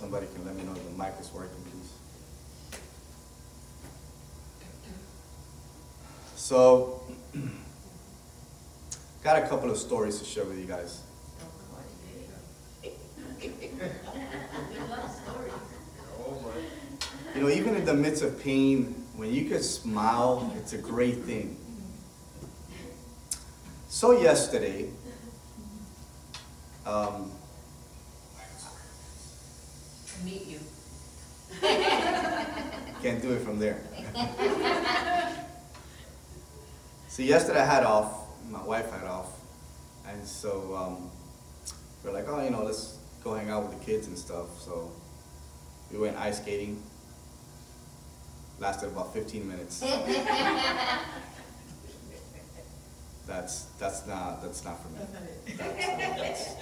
Somebody can let me know if the mic is working, please. So, got a couple of stories to share with you guys. You know, even in the midst of pain, when you can smile, it's a great thing. So yesterday, um, Meet you. Can't do it from there. so yesterday I had off, my wife had off, and so um, we're like, oh, you know, let's go hang out with the kids and stuff. So we went ice skating. Lasted about 15 minutes. that's that's not that's not for me. That's, uh, that's-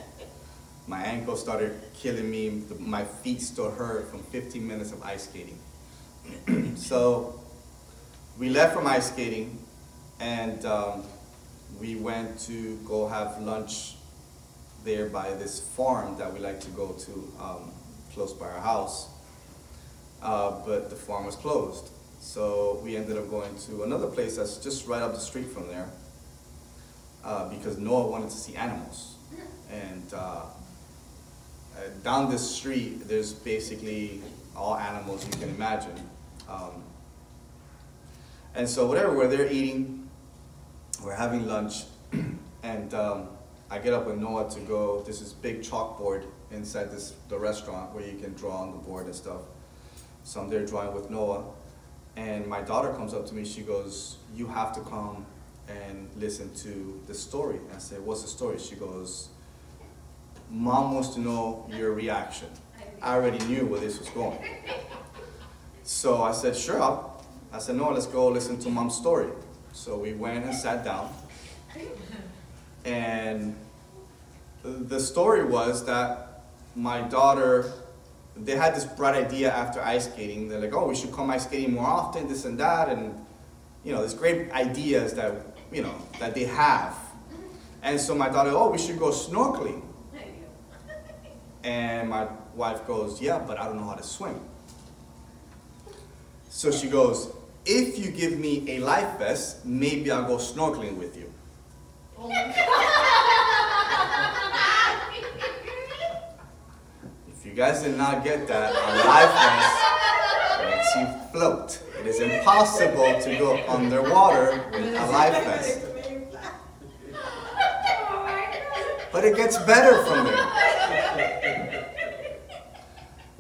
my ankle started killing me. My feet still hurt from 15 minutes of ice skating. so we left from ice skating and um, we went to go have lunch there by this farm that we like to go to um, close by our house. Uh, but the farm was closed. So we ended up going to another place that's just right up the street from there uh, because Noah wanted to see animals. And uh, uh, down this street, there's basically all animals you can imagine. Um, and so whatever, we're there eating, we're having lunch, and um, I get up with Noah to go, this is big chalkboard inside this the restaurant where you can draw on the board and stuff. So I'm there drawing with Noah, and my daughter comes up to me, she goes, you have to come and listen to the story. I said, what's the story? She goes, Mom wants to know your reaction. I already knew where this was going. So I said, sure. I'll, I said, no, let's go listen to mom's story. So we went and sat down. And the story was that my daughter, they had this bright idea after ice skating. They're like, oh, we should come ice skating more often, this and that. And, you know, these great ideas that, you know, that they have. And so my daughter, oh, we should go snorkeling. And my wife goes, yeah, but I don't know how to swim. So she goes, if you give me a life vest, maybe I'll go snorkeling with you. If you guys did not get that, a life vest makes you float. It is impossible to go underwater with a life vest. But it gets better from there.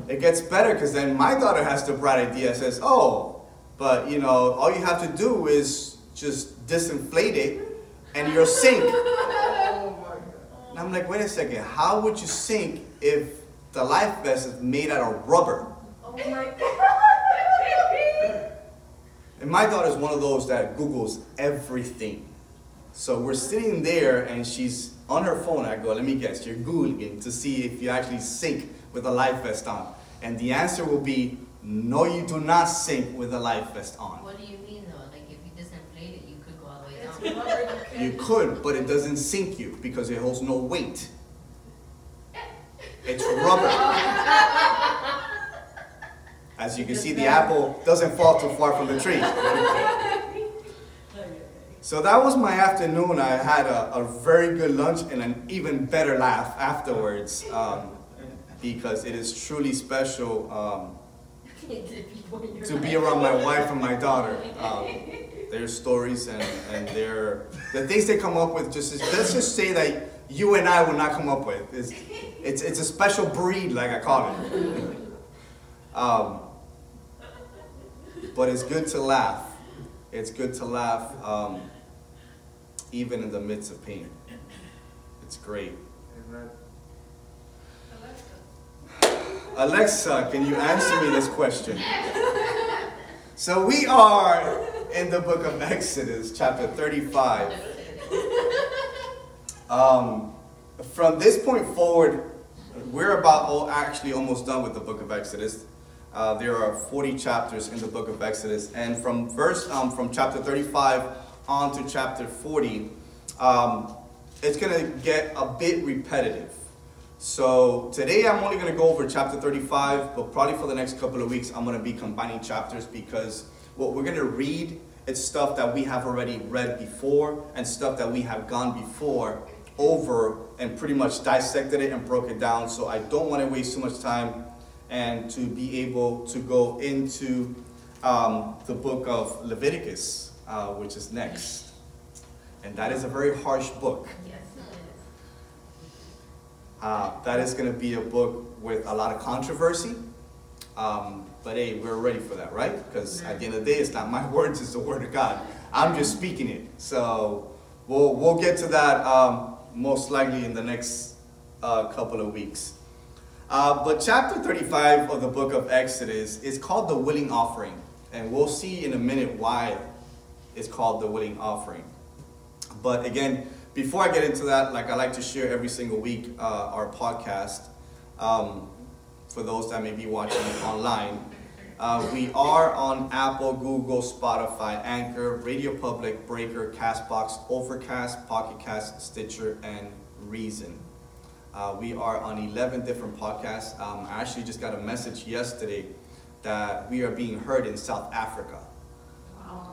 It gets better because then my daughter has the bright idea, says, oh, but you know, all you have to do is just disinflate it and you'll sink. And I'm like, wait a second, how would you sink if the life vest is made out of rubber? Oh my God. And my daughter's one of those that Googles everything. So we're sitting there and she's on her phone. I go, let me guess, you're Googling to see if you actually sink with a life vest on. And the answer will be, no, you do not sink with a life vest on. What do you mean though? Like if you disinflate it, you could go all the way down. You could, but it doesn't sink you because it holds no weight. It's rubber. As you can see, the apple doesn't fall too far from the tree. So that was my afternoon. I had a, a very good lunch and an even better laugh afterwards um, because it is truly special um, to be around my wife and my daughter. Um, their stories and, and their the things they come up with just is, let's just say that you and I will not come up with. It's, it's, it's a special breed, like I call it. Um, but it's good to laugh. It's good to laugh um, even in the midst of pain. It's great. Alexa, can you answer me this question? So we are in the book of Exodus, chapter 35. Um, from this point forward, we're about oh, actually almost done with the book of Exodus. Uh, there are 40 chapters in the book of Exodus, and from verse um, from chapter 35 on to chapter 40, um, it's going to get a bit repetitive. So today I'm only going to go over chapter 35, but probably for the next couple of weeks I'm going to be combining chapters because what we're going to read is stuff that we have already read before and stuff that we have gone before over and pretty much dissected it and broke it down. So I don't want to waste too much time and to be able to go into um, the book of Leviticus, uh, which is next. And that is a very harsh book. Yes. Uh, that is going to be a book with a lot of controversy. Um, but hey, we're ready for that, right? Because at the end of the day, it's not my words, it's the word of God. I'm just speaking it. So we'll, we'll get to that um, most likely in the next uh, couple of weeks. Uh, but chapter 35 of the book of Exodus is called the willing offering. And we'll see in a minute why it's called the willing offering. But again, before I get into that, like I like to share every single week uh, our podcast. Um, for those that may be watching online, uh, we are on Apple, Google, Spotify, Anchor, Radio Public, Breaker, Castbox, Overcast, Pocket Cast, Stitcher, and Reason. Uh, we are on 11 different podcasts. Um, I actually just got a message yesterday that we are being heard in South Africa.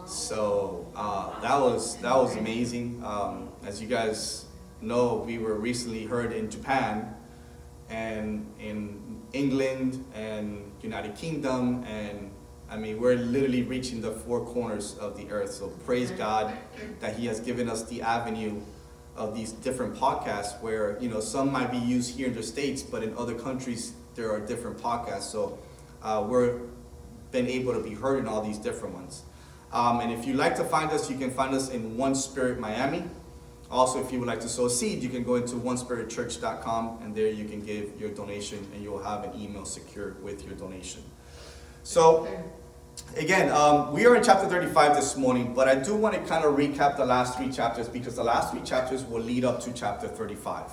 So uh, that was that was amazing. Um, as you guys know, we were recently heard in Japan, and in England and United Kingdom, and I mean we're literally reaching the four corners of the earth. So praise God that He has given us the avenue of these different podcasts, where you know some might be used here in the states, but in other countries there are different podcasts. So uh, we're been able to be heard in all these different ones. Um, and if you'd like to find us, you can find us in One Spirit Miami. Also, if you would like to sow seed, you can go into onespiritchurch.com and there you can give your donation and you'll have an email secured with your donation. So, again, um, we are in chapter 35 this morning, but I do want to kind of recap the last three chapters because the last three chapters will lead up to chapter 35.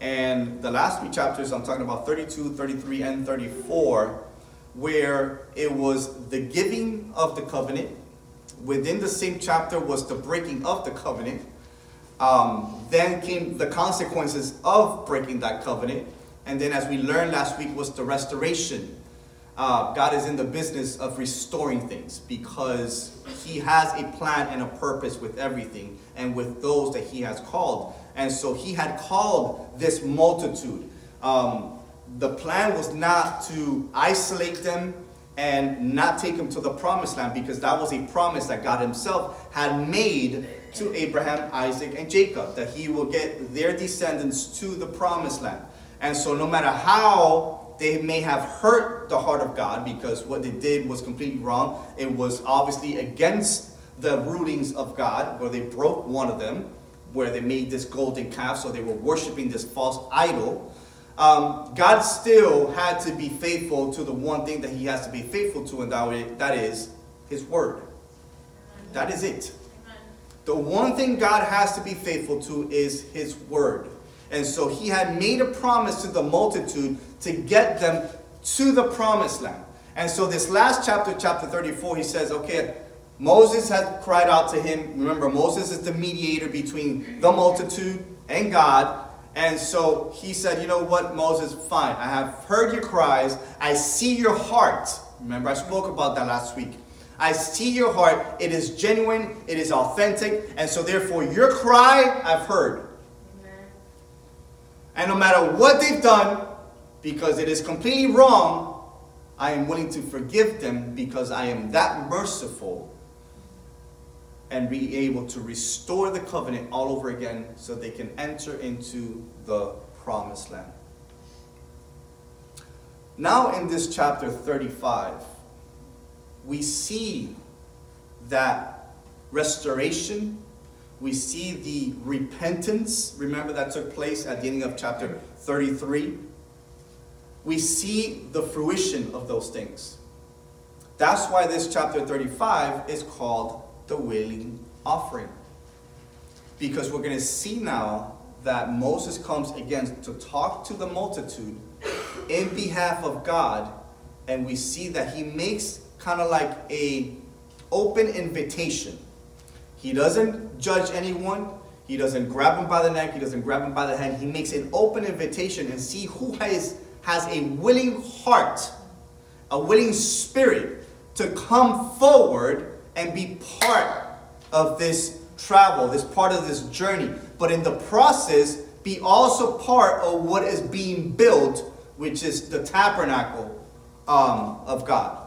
And the last three chapters, I'm talking about 32, 33, and 34, where it was the giving of the covenant, within the same chapter was the breaking of the covenant. Um, then came the consequences of breaking that covenant. And then, as we learned last week, was the restoration. Uh, God is in the business of restoring things because He has a plan and a purpose with everything and with those that He has called. And so He had called this multitude. Um, the plan was not to isolate them and not take him to the promised land because that was a promise that God Himself had made to Abraham, Isaac, and Jacob that He will get their descendants to the promised land. And so, no matter how they may have hurt the heart of God because what they did was completely wrong, it was obviously against the rulings of God, where they broke one of them, where they made this golden calf, so they were worshiping this false idol um, God still had to be faithful to the one thing that he has to be faithful to, and that is his word. That is it. The one thing God has to be faithful to is his word. And so he had made a promise to the multitude to get them to the promised land. And so this last chapter, chapter 34, he says, okay, Moses had cried out to him. Remember, Moses is the mediator between the multitude and God. And so he said, You know what, Moses, fine. I have heard your cries. I see your heart. Remember, I spoke about that last week. I see your heart. It is genuine, it is authentic. And so, therefore, your cry I've heard. Amen. And no matter what they've done, because it is completely wrong, I am willing to forgive them because I am that merciful and be able to restore the covenant all over again so they can enter into the promised land. Now, in this chapter 35, we see that restoration, we see the repentance, remember that took place at the ending of chapter 33. We see the fruition of those things. That's why this chapter 35 is called the willing offering. Because we're going to see now that Moses comes again to talk to the multitude in behalf of God, and we see that he makes kind of like a open invitation. He doesn't judge anyone. He doesn't grab him by the neck, he doesn't grab him by the hand. He makes an open invitation and see who has, has a willing heart, a willing spirit to come forward and be part of this travel, this part of this journey. But in the process, be also part of what is being built, which is the tabernacle um, of God.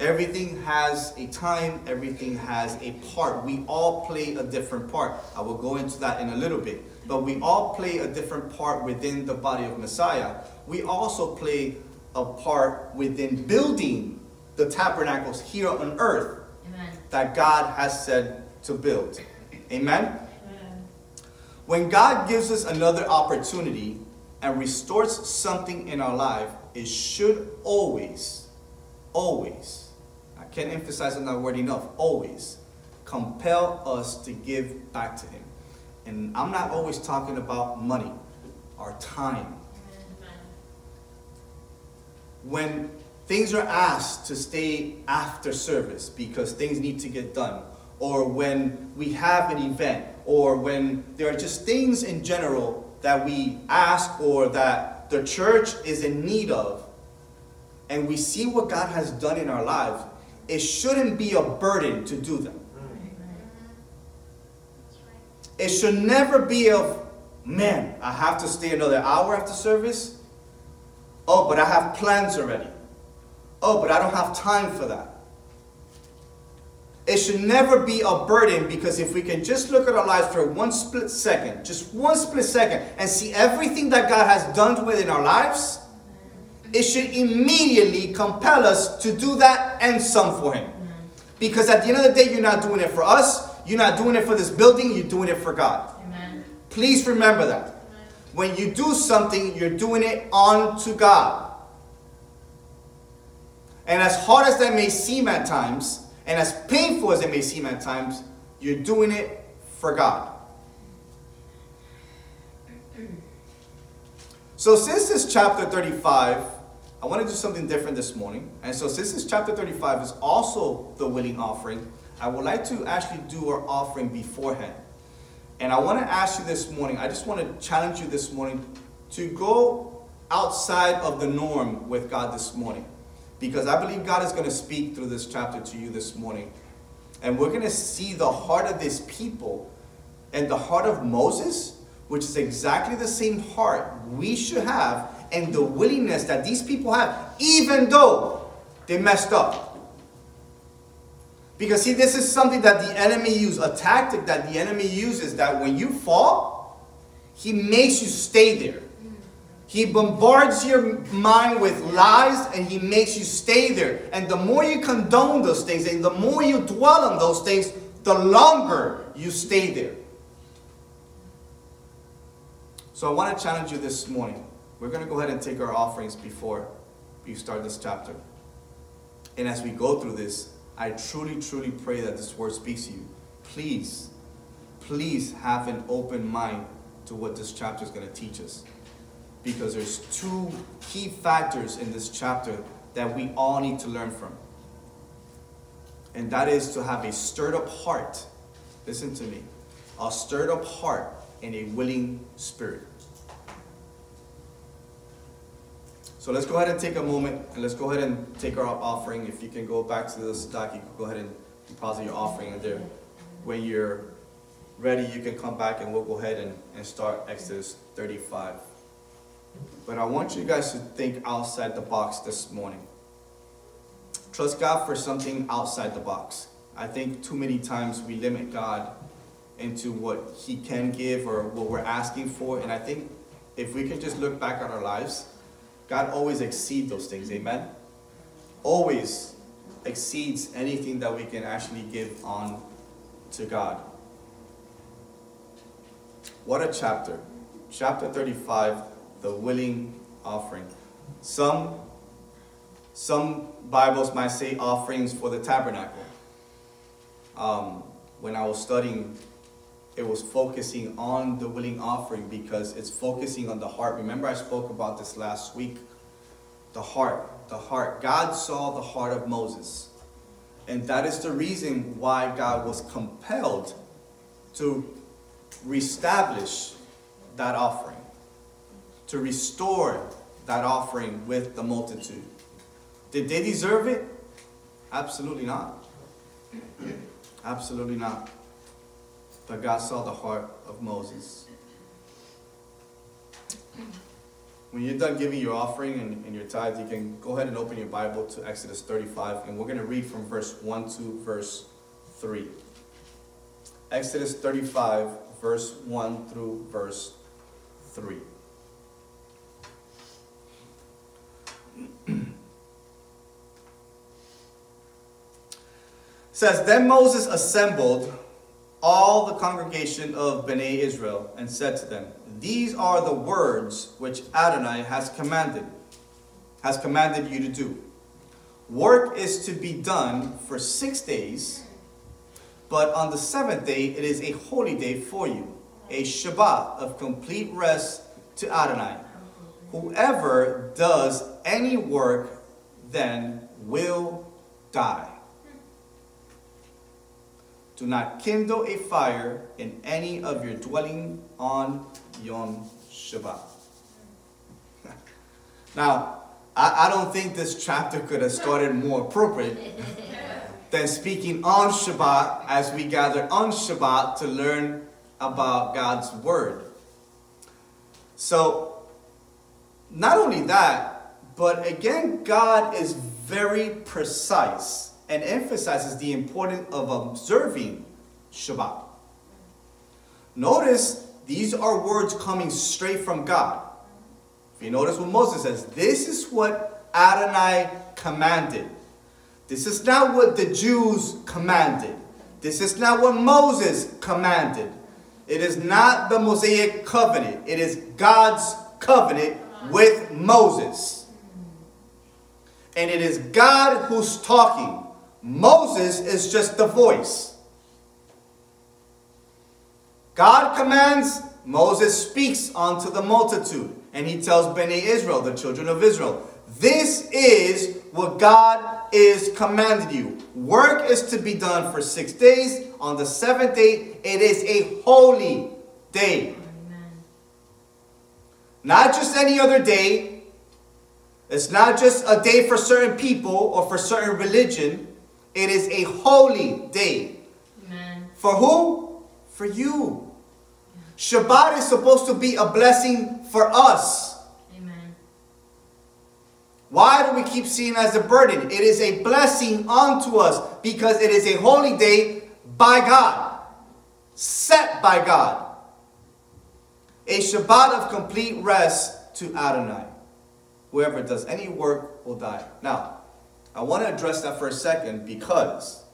Everything has a time, everything has a part. We all play a different part. I will go into that in a little bit. But we all play a different part within the body of Messiah. We also play a part within building the tabernacles here on earth Amen. that God has said to build. Amen? Amen? When God gives us another opportunity and restores something in our life, it should always, always, I can't emphasize on that word enough, always compel us to give back to Him. And I'm not always talking about money, our time. When things are asked to stay after service because things need to get done, or when we have an event, or when there are just things in general that we ask or that the church is in need of, and we see what God has done in our lives, it shouldn't be a burden to do them. It should never be of, man, I have to stay another hour after service. Oh, but I have plans already. Oh, but I don't have time for that. It should never be a burden because if we can just look at our lives for one split second, just one split second, and see everything that God has done within our lives, it should immediately compel us to do that and some for Him. Because at the end of the day, you're not doing it for us, you're not doing it for this building, you're doing it for God. Amen. Please remember that. When you do something, you're doing it unto God. And as hard as that may seem at times, and as painful as it may seem at times, you're doing it for God. So, since this chapter 35 I want to do something different this morning. And so since this chapter 35 is also the willing offering, I would like to actually do our offering beforehand. And I want to ask you this morning, I just want to challenge you this morning to go outside of the norm with God this morning. Because I believe God is going to speak through this chapter to you this morning. And we're going to see the heart of this people and the heart of Moses, which is exactly the same heart we should have and the willingness that these people have, even though they messed up. Because see, this is something that the enemy uses, a tactic that the enemy uses that when you fall, he makes you stay there. He bombards your mind with lies and he makes you stay there. And the more you condone those things and the more you dwell on those things, the longer you stay there. So I want to challenge you this morning. We're going to go ahead and take our offerings before we start this chapter. And as we go through this, I truly, truly pray that this word speaks to you. Please, please have an open mind to what this chapter is going to teach us. Because there's two key factors in this chapter that we all need to learn from. And that is to have a stirred up heart. Listen to me. A stirred up heart and a willing spirit. So let's go ahead and take a moment and let's go ahead and take our offering. If you can go back to the stack, you can go ahead and deposit your offering in there. When you're ready, you can come back and we'll go ahead and, and start Exodus 35. But I want you guys to think outside the box this morning. Trust God for something outside the box. I think too many times we limit God into what He can give or what we're asking for. And I think if we can just look back at our lives, God always exceeds those things. Amen? Always exceeds anything that we can actually give on to God. What a chapter. Chapter 35, the willing offering. Some, some Bibles might say offerings for the tabernacle. Um, when I was studying it was focusing on the willing offering because it's focusing on the heart. Remember I spoke about this last week. The heart, the heart. God saw the heart of Moses. And that is the reason why God was compelled to reestablish that offering, to restore that offering with the multitude. Did they deserve it? Absolutely not. Absolutely not. But God saw the heart of Moses. When you're done giving your offering and, and your tithe, you can go ahead and open your Bible to Exodus 35, and we're going to read from verse 1 to verse 3. Exodus 35, verse 1 through verse 3. Says, Then Moses assembled all the congregation of Bnei Israel and said to them, These are the words which Adonai has commanded, has commanded you to do. Work is to be done for six days, but on the seventh day it is a holy day for you, a Shabbat of complete rest to Adonai. Whoever does any work then will die. Do not kindle a fire in any of your dwelling on Yom Shabbat. now, I, I don't think this chapter could have started more appropriate than speaking on Shabbat as we gather on Shabbat to learn about God's Word. So, not only that, but again, God is very precise and emphasizes the importance of observing Shabbat. Notice these are words coming straight from God. If you notice what Moses says, this is what Adonai commanded. This is not what the Jews commanded. This is not what Moses commanded. It is not the Mosaic covenant. It is God's covenant with Moses. And it is God who's talking. Moses is just the voice. God commands, Moses speaks unto the multitude. And he tells Bnei Israel, the children of Israel, this is what God is commanded you. Work is to be done for six days. On the seventh day, it is a holy day. Amen. Not just any other day. It's not just a day for certain people or for certain religion. It is a holy day. Amen. For who? For you. Shabbat is supposed to be a blessing for us. Amen. Why do we keep seeing it as a burden? It is a blessing unto us because it is a holy day by God, set by God. A Shabbat of complete rest to Adonai. Whoever does any work will die. Now, I want to address that for a second because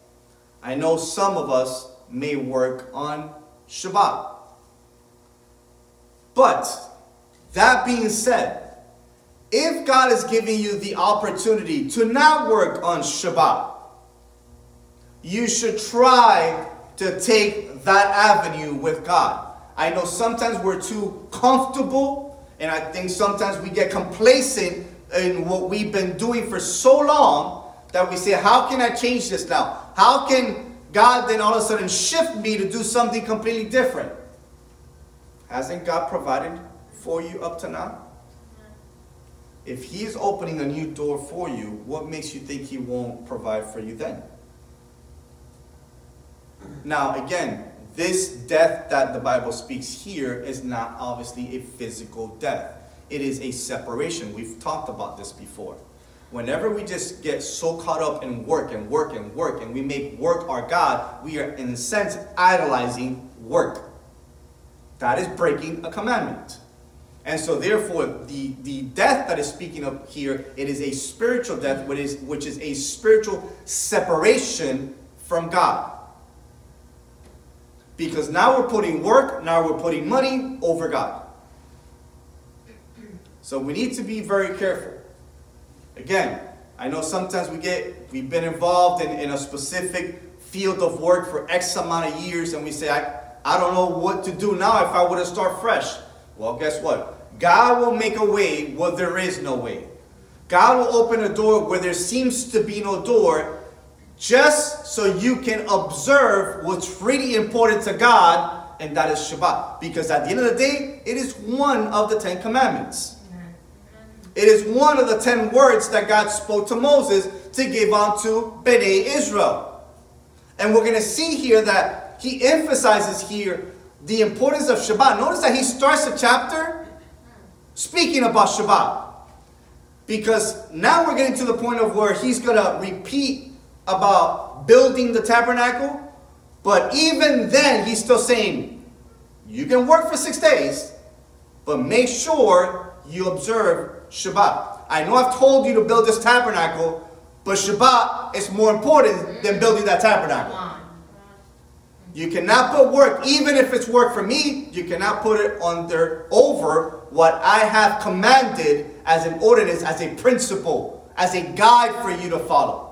I know some of us may work on Shabbat. But that being said, if God is giving you the opportunity to not work on Shabbat, you should try to take that avenue with God. I know sometimes we're too comfortable, and I think sometimes we get complacent in what we've been doing for so long that we say, how can I change this now? How can God then all of a sudden shift me to do something completely different? Hasn't God provided for you up to now? If He is opening a new door for you, what makes you think He won't provide for you then? Now, again, this death that the Bible speaks here is not obviously a physical death it is a separation. We've talked about this before. Whenever we just get so caught up in work and work and work and we make work our God, we are in a sense idolizing work. That is breaking a commandment. And so therefore, the, the death that is speaking of here, it is a spiritual death, which is, which is a spiritual separation from God. Because now we're putting work, now we're putting money over God. So we need to be very careful. Again, I know sometimes we get, we've been involved in, in a specific field of work for X amount of years and we say, I, I don't know what to do now if I were to start fresh. Well, guess what? God will make a way where there is no way. God will open a door where there seems to be no door just so you can observe what's really important to God, and that is Shabbat. Because at the end of the day, it is one of the Ten Commandments. It is one of the ten words that God spoke to Moses to give unto Bnei Israel. And we're going to see here that he emphasizes here the importance of Shabbat. Notice that he starts the chapter speaking about Shabbat. Because now we're getting to the point of where he's going to repeat about building the tabernacle. But even then, he's still saying, you can work for six days, but make sure you observe Shabbat. I know I've told you to build this tabernacle, but Shabbat is more important than building that tabernacle. You cannot put work, even if it's work for me, you cannot put it under over what I have commanded as an ordinance, as a principle, as a guide for you to follow.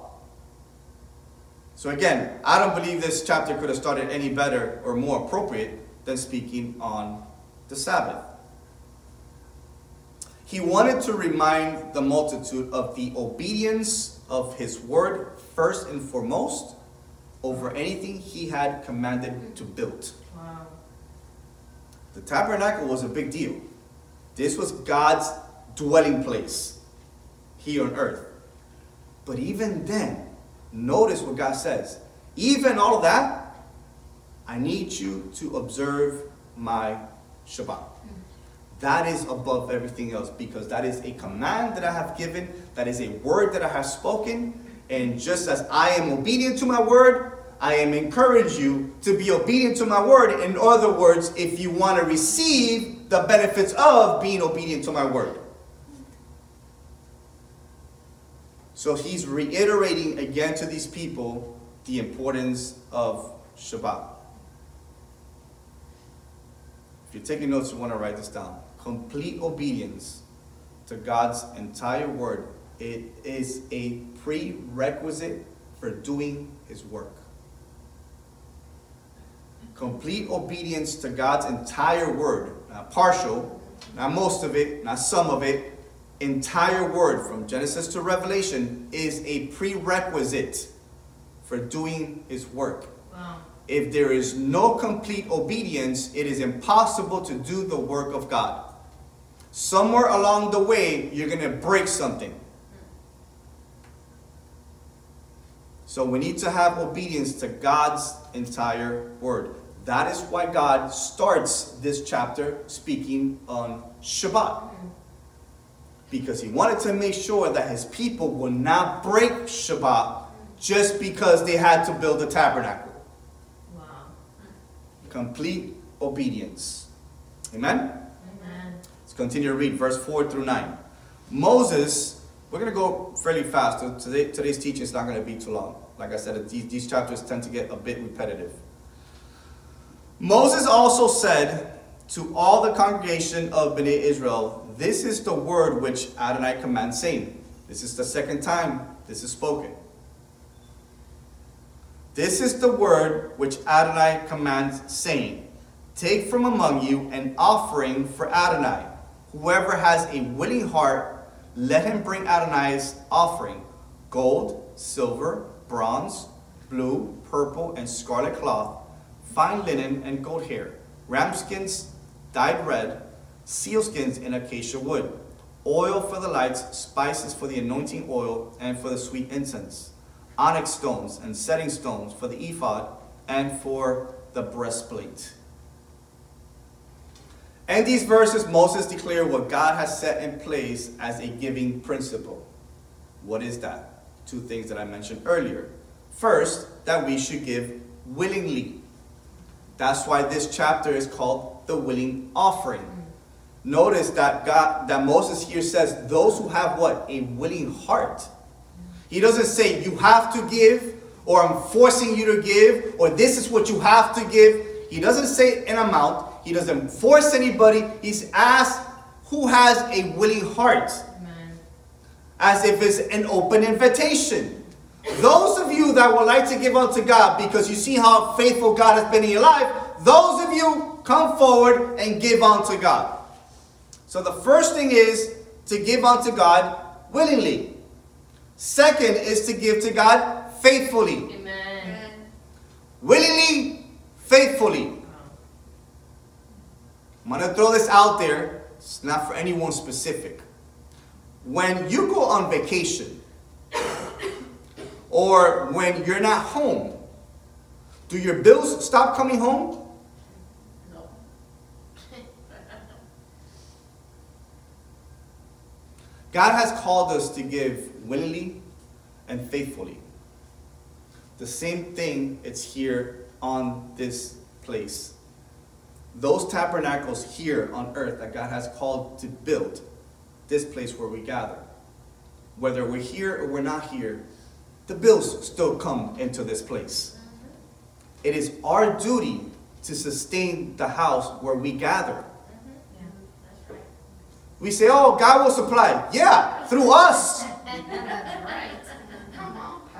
So again, I don't believe this chapter could have started any better or more appropriate than speaking on the Sabbath. He wanted to remind the multitude of the obedience of his word first and foremost over anything he had commanded to build. Wow. The tabernacle was a big deal. This was God's dwelling place here on earth. But even then, notice what God says. Even all of that, I need you to observe my Shabbat. That is above everything else because that is a command that I have given, that is a word that I have spoken. And just as I am obedient to my word, I am encourage you to be obedient to my word. In other words, if you want to receive the benefits of being obedient to my word. So he's reiterating again to these people the importance of Shabbat. If you're taking notes, you want to write this down. Complete obedience to God's entire word. It is a prerequisite for doing his work. Complete obedience to God's entire word, not partial, not most of it, not some of it, entire word from Genesis to Revelation is a prerequisite for doing his work. Wow. If there is no complete obedience, it is impossible to do the work of God. Somewhere along the way, you're going to break something. So we need to have obedience to God's entire word. That is why God starts this chapter speaking on Shabbat mm-hmm. Because he wanted to make sure that his people would not break Shabbat just because they had to build a tabernacle. Wow. Complete obedience. Amen? Amen. Let's continue to read verse 4 through 9. Moses, we're going to go fairly fast. Today, today's teaching is not going to be too long. Like I said, these, these chapters tend to get a bit repetitive. Moses also said to all the congregation of Bnei Israel, this is the word which Adonai commands, saying, This is the second time this is spoken. This is the word which Adonai commands, saying, Take from among you an offering for Adonai. Whoever has a willing heart, let him bring Adonai's offering gold, silver, bronze, blue, purple, and scarlet cloth, fine linen, and gold hair, ram skins dyed red, sealskins and acacia wood, oil for the lights, spices for the anointing oil and for the sweet incense, onyx stones and setting stones for the ephod and for the breastplate. In these verses, Moses declared what God has set in place as a giving principle. What is that? Two things that I mentioned earlier. First, that we should give willingly. That's why this chapter is called the willing offering. Notice that God, that Moses here says, those who have what? A willing heart. He doesn't say you have to give, or I'm forcing you to give, or this is what you have to give. He doesn't say an amount. He doesn't force anybody. He's asked who has a willing heart. Amen. As if it's an open invitation. Those of you that would like to give unto God because you see how faithful God has been in your life, those of you come forward and give unto God. So the first thing is to give unto God willingly. Second is to give to God faithfully. Amen. Willingly, faithfully. I'm going to throw this out there. It's not for anyone specific. When you go on vacation, or when you're not home, do your bills stop coming home? God has called us to give willingly and faithfully. The same thing it's here on this place. Those tabernacles here on earth that God has called to build, this place where we gather. Whether we're here or we're not here, the bills still come into this place. Mm-hmm. It is our duty to sustain the house where we gather. We say, oh, God will supply. Yeah, through us.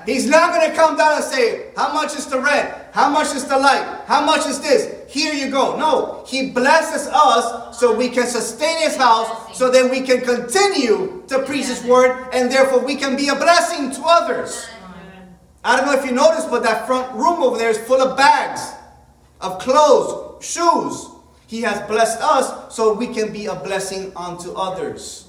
He's not going to come down and say, How much is the rent? How much is the light? How much is this? Here you go. No, He blesses us so we can sustain His house, so then we can continue to preach His word, and therefore we can be a blessing to others. I don't know if you noticed, but that front room over there is full of bags of clothes, shoes. He has blessed us so we can be a blessing unto others.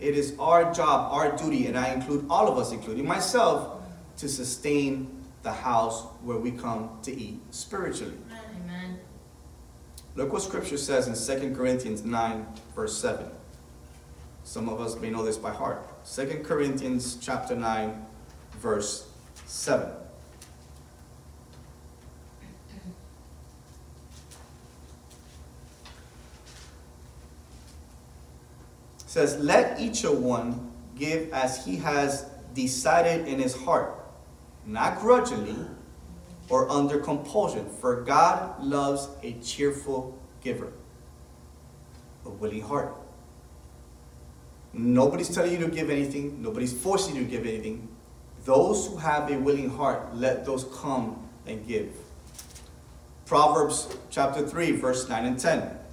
It is our job, our duty, and I include all of us, including myself, to sustain the house where we come to eat spiritually. Amen. Look what scripture says in 2 Corinthians 9, verse 7. Some of us may know this by heart. 2 Corinthians chapter 9, verse 7. Says, Let each of one give as he has decided in his heart, not grudgingly or under compulsion, for God loves a cheerful giver, a willing heart. Nobody's telling you to give anything, nobody's forcing you to give anything. Those who have a willing heart, let those come and give. Proverbs chapter 3, verse 9 and 10.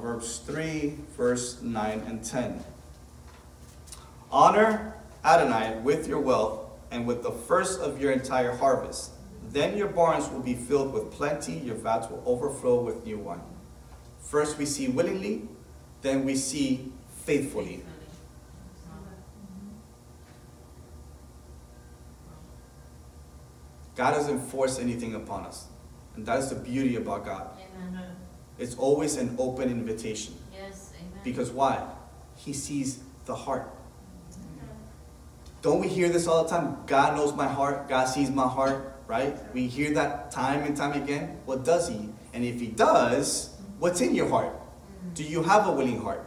Proverbs 3, verse 9 and 10. Honor Adonai with your wealth and with the first of your entire harvest. Then your barns will be filled with plenty, your vats will overflow with new wine. First we see willingly, then we see faithfully. God doesn't force anything upon us. And that is the beauty about God. Amen. It's always an open invitation. Yes, amen. Because why? He sees the heart. Don't we hear this all the time? God knows my heart. God sees my heart, right? We hear that time and time again. What does He? And if He does, what's in your heart? Do you have a willing heart?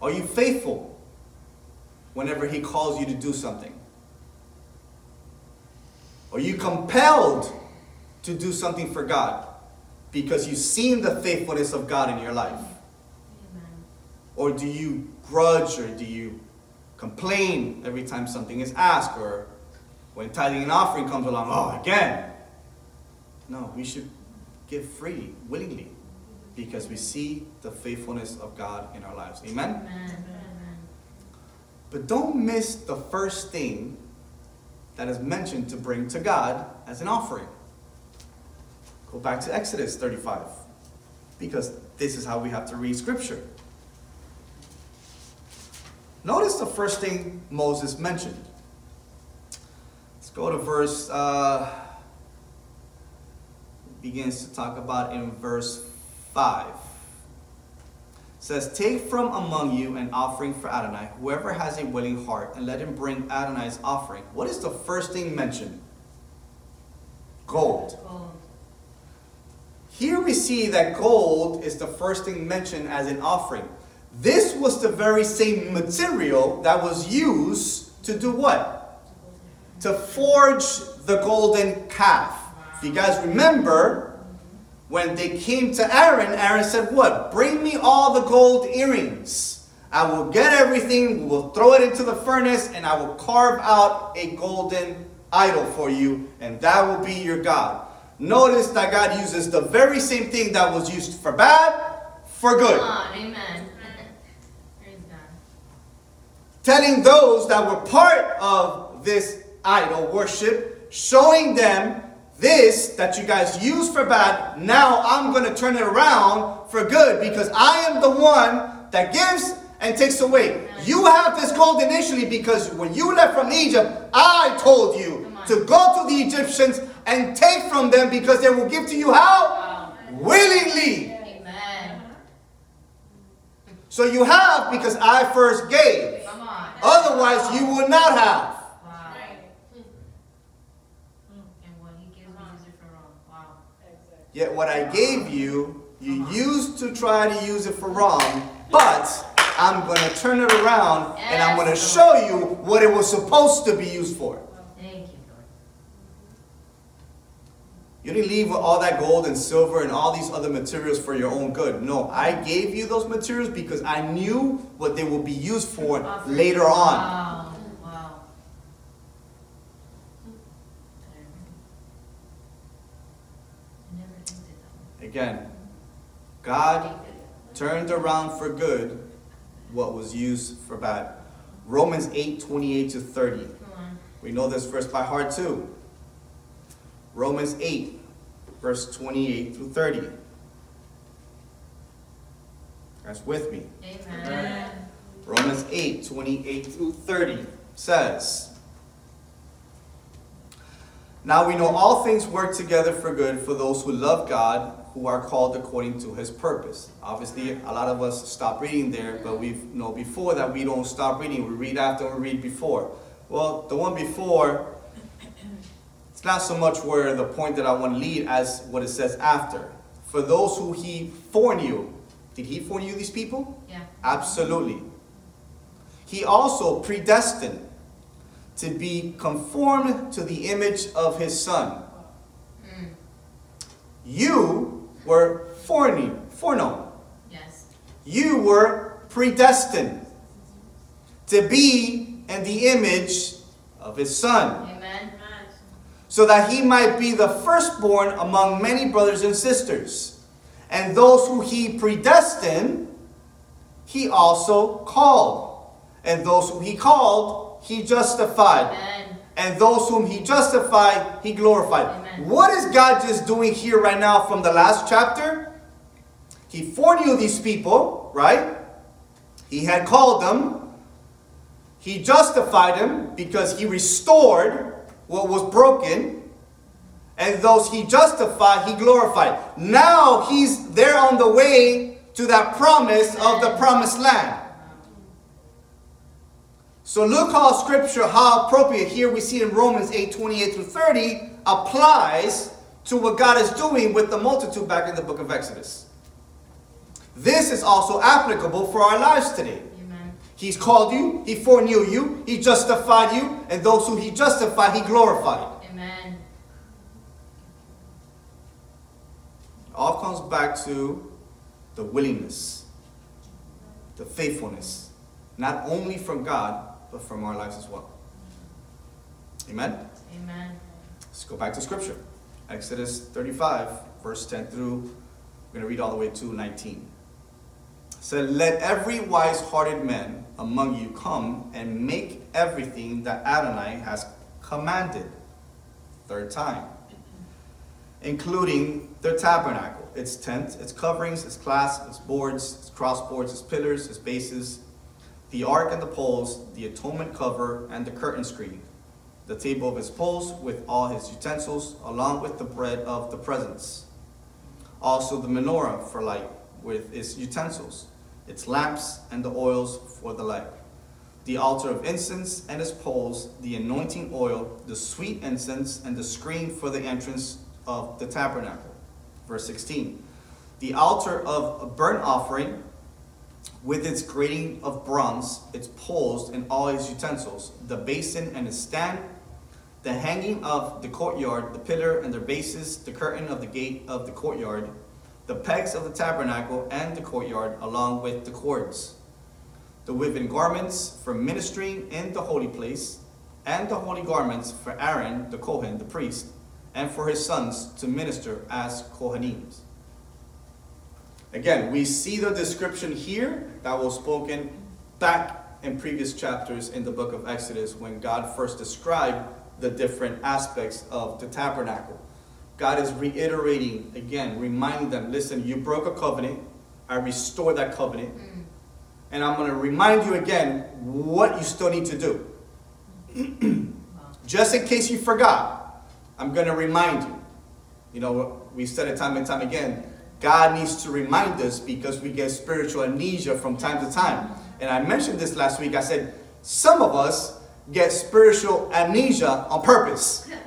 Are you faithful whenever He calls you to do something? Are you compelled to do something for God because you've seen the faithfulness of God in your life? Amen. Or do you grudge or do you complain every time something is asked or when tithing and offering comes along, oh, again? No, we should give freely, willingly, because we see the faithfulness of God in our lives. Amen? Amen. Amen. But don't miss the first thing that is mentioned to bring to God as an offering. Go back to Exodus 35, because this is how we have to read Scripture. Notice the first thing Moses mentioned. Let's go to verse, uh, begins to talk about in verse 5. It says, Take from among you an offering for Adonai, whoever has a willing heart, and let him bring Adonai's offering. What is the first thing mentioned? Gold. Gold. Here we see that gold is the first thing mentioned as an offering. This was the very same material that was used to do what? To forge the golden calf. If you guys remember, when they came to Aaron, Aaron said, What? Bring me all the gold earrings. I will get everything, we will throw it into the furnace, and I will carve out a golden idol for you, and that will be your God. Notice that God uses the very same thing that was used for bad, for good. On, amen. Telling those that were part of this idol worship, showing them this that you guys use for bad, now I'm going to turn it around for good because I am the one that gives and takes away. You have this gold initially because when you left from Egypt, I told you to go to the Egyptians and take from them because they will give to you how? Wow. Willingly. Amen. So you have because I first gave. Come on. Otherwise, you would not have. Wow. And what he gives, we use it for wrong. Wow. Yet what I gave you, you used to try to use it for wrong, but I'm going to turn it around and I'm going to show you what it was supposed to be used for. Thank you, Lord. You didn't leave with all that gold and silver and all these other materials for your own good. No, I gave you those materials because I knew what they will be used for later on. Wow. Wow. I never used it that Again, God turned around for good what was used for bad. Romans 8 28 to 30. way. Come on. We know this verse by heart too. Romans 8, verse 28 through 30. That's with me. Amen. Romans 8, 28 through 30 says, Now we know all things work together for good for those who love God, who are called according to his purpose. Obviously, a lot of us stop reading there, but we know before that we don't stop reading. We read after we read before. Well, the one before, it's not so much where the point that I want to lead as what it says after. For those who he foreknew, did he foreknew these people? Yeah. Absolutely. He also predestined to be conformed to the image of his son. Mm. You were foreknew, foreknown. Yes. You were predestined to be in the image of his son, Amen. So that he might be the firstborn among many brothers and sisters. And those who he predestined, he also called. And those whom he called, he justified. Amen. And those whom he justified, he glorified. Amen. What is God just doing here right now from the last chapter? He foreknew these people, right? He had called them. He justified them because he restored what was broken. And those he justified, he glorified. Now he's there on the way to that promise of the promised land. So look how scripture, how appropriate here we see in Romans 8, 28 through 30 applies to what God is doing with the multitude back in the book of Exodus. This is also applicable for our lives today. He's called you, he foreknew you, he justified you, and those who he justified, he glorified. Amen. all comes back to the willingness, the faithfulness, not only from God, but from our lives as well. Amen? Amen. Let's go back to scripture. Exodus 35, verse 10 through, we're going to read all the way to 19. It said, Let every wise hearted man among you come and make everything that Adonai has commanded. Third time. Including the tabernacle, its tent, its coverings, its clasps, its boards, its crossboards, its pillars, its bases, the ark and the poles, the atonement cover, and the curtain screen the table of his poles with all his utensils, along with the bread of the presence. Also the menorah for light with its utensils, its lamps and the oils for the light. The altar of incense and its poles, the anointing oil, the sweet incense, and the screen for the entrance of the tabernacle. Verse 16. The altar of a burnt offering with its grating of bronze, its poles and all its utensils, the basin and its stand, the hanging of the courtyard, the pillar and their bases, the curtain of the gate of the courtyard, the pegs of the tabernacle and the courtyard, along with the cords, the woven garments for ministering in the holy place, and the holy garments for Aaron the Kohen, the priest, and for his sons to minister as Kohanim. Again, we see the description here that was spoken back in previous chapters in the book of Exodus when God first described the different aspects of the tabernacle. God is reiterating again, reminding them listen, you broke a covenant, I restore that covenant, mm. and I'm going to remind you again what you still need to do. Just in case you forgot, I'm going to remind you. You know, we said it time and time again. God needs to remind us because we get spiritual amnesia from time to time. And I mentioned this last week. I said, some of us get spiritual amnesia on purpose.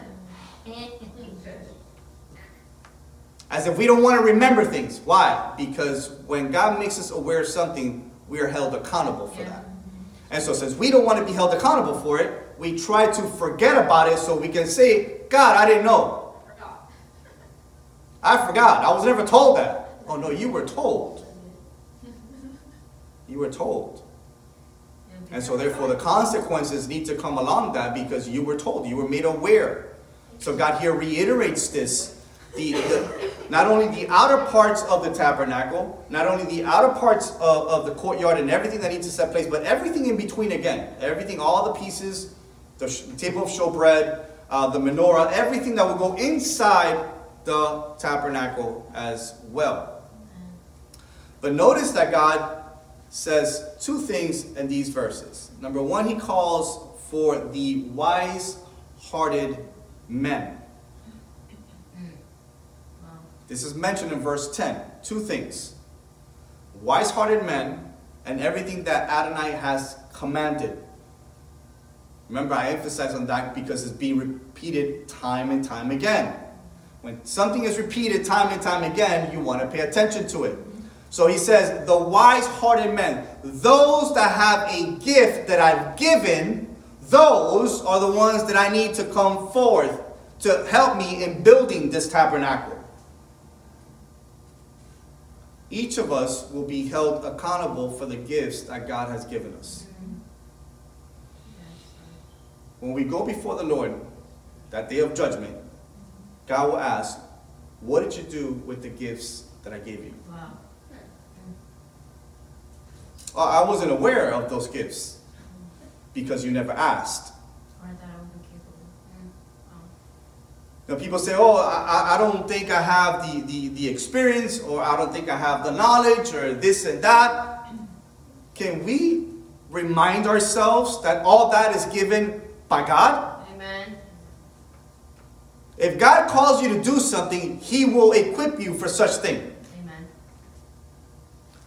As if we don't want to remember things. Why? Because when God makes us aware of something, we are held accountable for Yeah. that. And so, since we don't want to be held accountable for it, we try to forget about it so we can say, God, I didn't know. I forgot. I was never told that. Oh, no, you were told. You were told. And so, therefore, the consequences need to come along that because you were told, you were made aware. So, God here reiterates this. The, the, not only the outer parts of the tabernacle, not only the outer parts of, of the courtyard and everything that needs to set place, but everything in between again. Everything, all the pieces, the table of showbread, uh, the menorah, everything that will go inside the tabernacle as well. But notice that God says two things in these verses. Number one, he calls for the wise hearted men. This is mentioned in verse 10. Two things wise hearted men and everything that Adonai has commanded. Remember, I emphasize on that because it's being repeated time and time again. When something is repeated time and time again, you want to pay attention to it. So he says, the wise hearted men, those that have a gift that I've given, those are the ones that I need to come forth to help me in building this tabernacle. Each of us will be held accountable for the gifts that God has given us. When we go before the Lord, that day of judgment, God will ask, What did you do with the gifts that I gave you? Wow. Oh, I wasn't aware of those gifts because you never asked. Or that I would be capable. Wow. People say, Oh, I, I- I don't think I have the, the, the experience, or I don't think I have the knowledge, or this and that. Can we remind ourselves that all that is given by God? Amen. If God calls you to do something, He will equip you for such thing. Amen.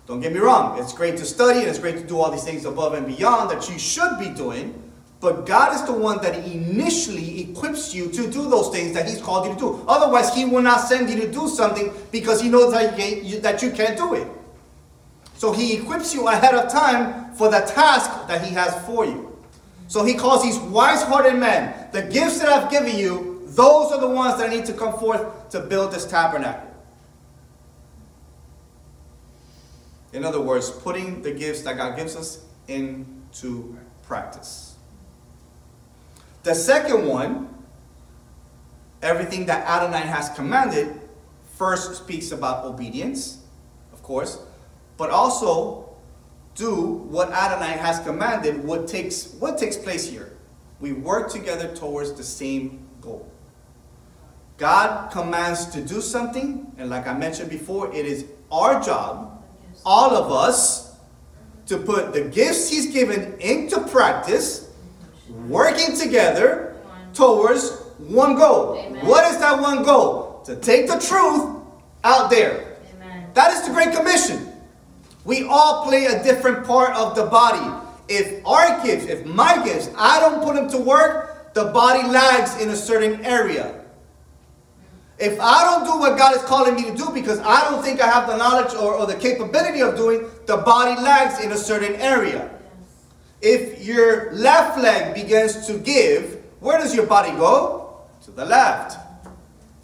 Don't get me wrong, it's great to study and it's great to do all these things above and beyond that you should be doing, but God is the one that initially equips you to do those things that He's called you to do. Otherwise, He will not send you to do something because He knows that you can't, that you can't do it. So He equips you ahead of time for the task that He has for you. So He calls these wise hearted men, the gifts that I've given you, those are the ones that need to come forth to build this tabernacle. In other words, putting the gifts that God gives us into practice. The second one, everything that Adonai has commanded, first speaks about obedience, of course, but also do what Adonai has commanded, what takes, what takes place here. We work together towards the same goal. God commands to do something, and like I mentioned before, it is our job all of us to put the gifts he's given into practice, working together towards one goal. Amen. What is that one goal? To take the truth out there. Amen. That is the Great Commission. We all play a different part of the body. If our gifts, if my gifts, I don't put them to work, the body lags in a certain area. If I don't do what God is calling me to do because I don't think I have the knowledge or, or the capability of doing, the body lags in a certain area. If your left leg begins to give, where does your body go? To the left.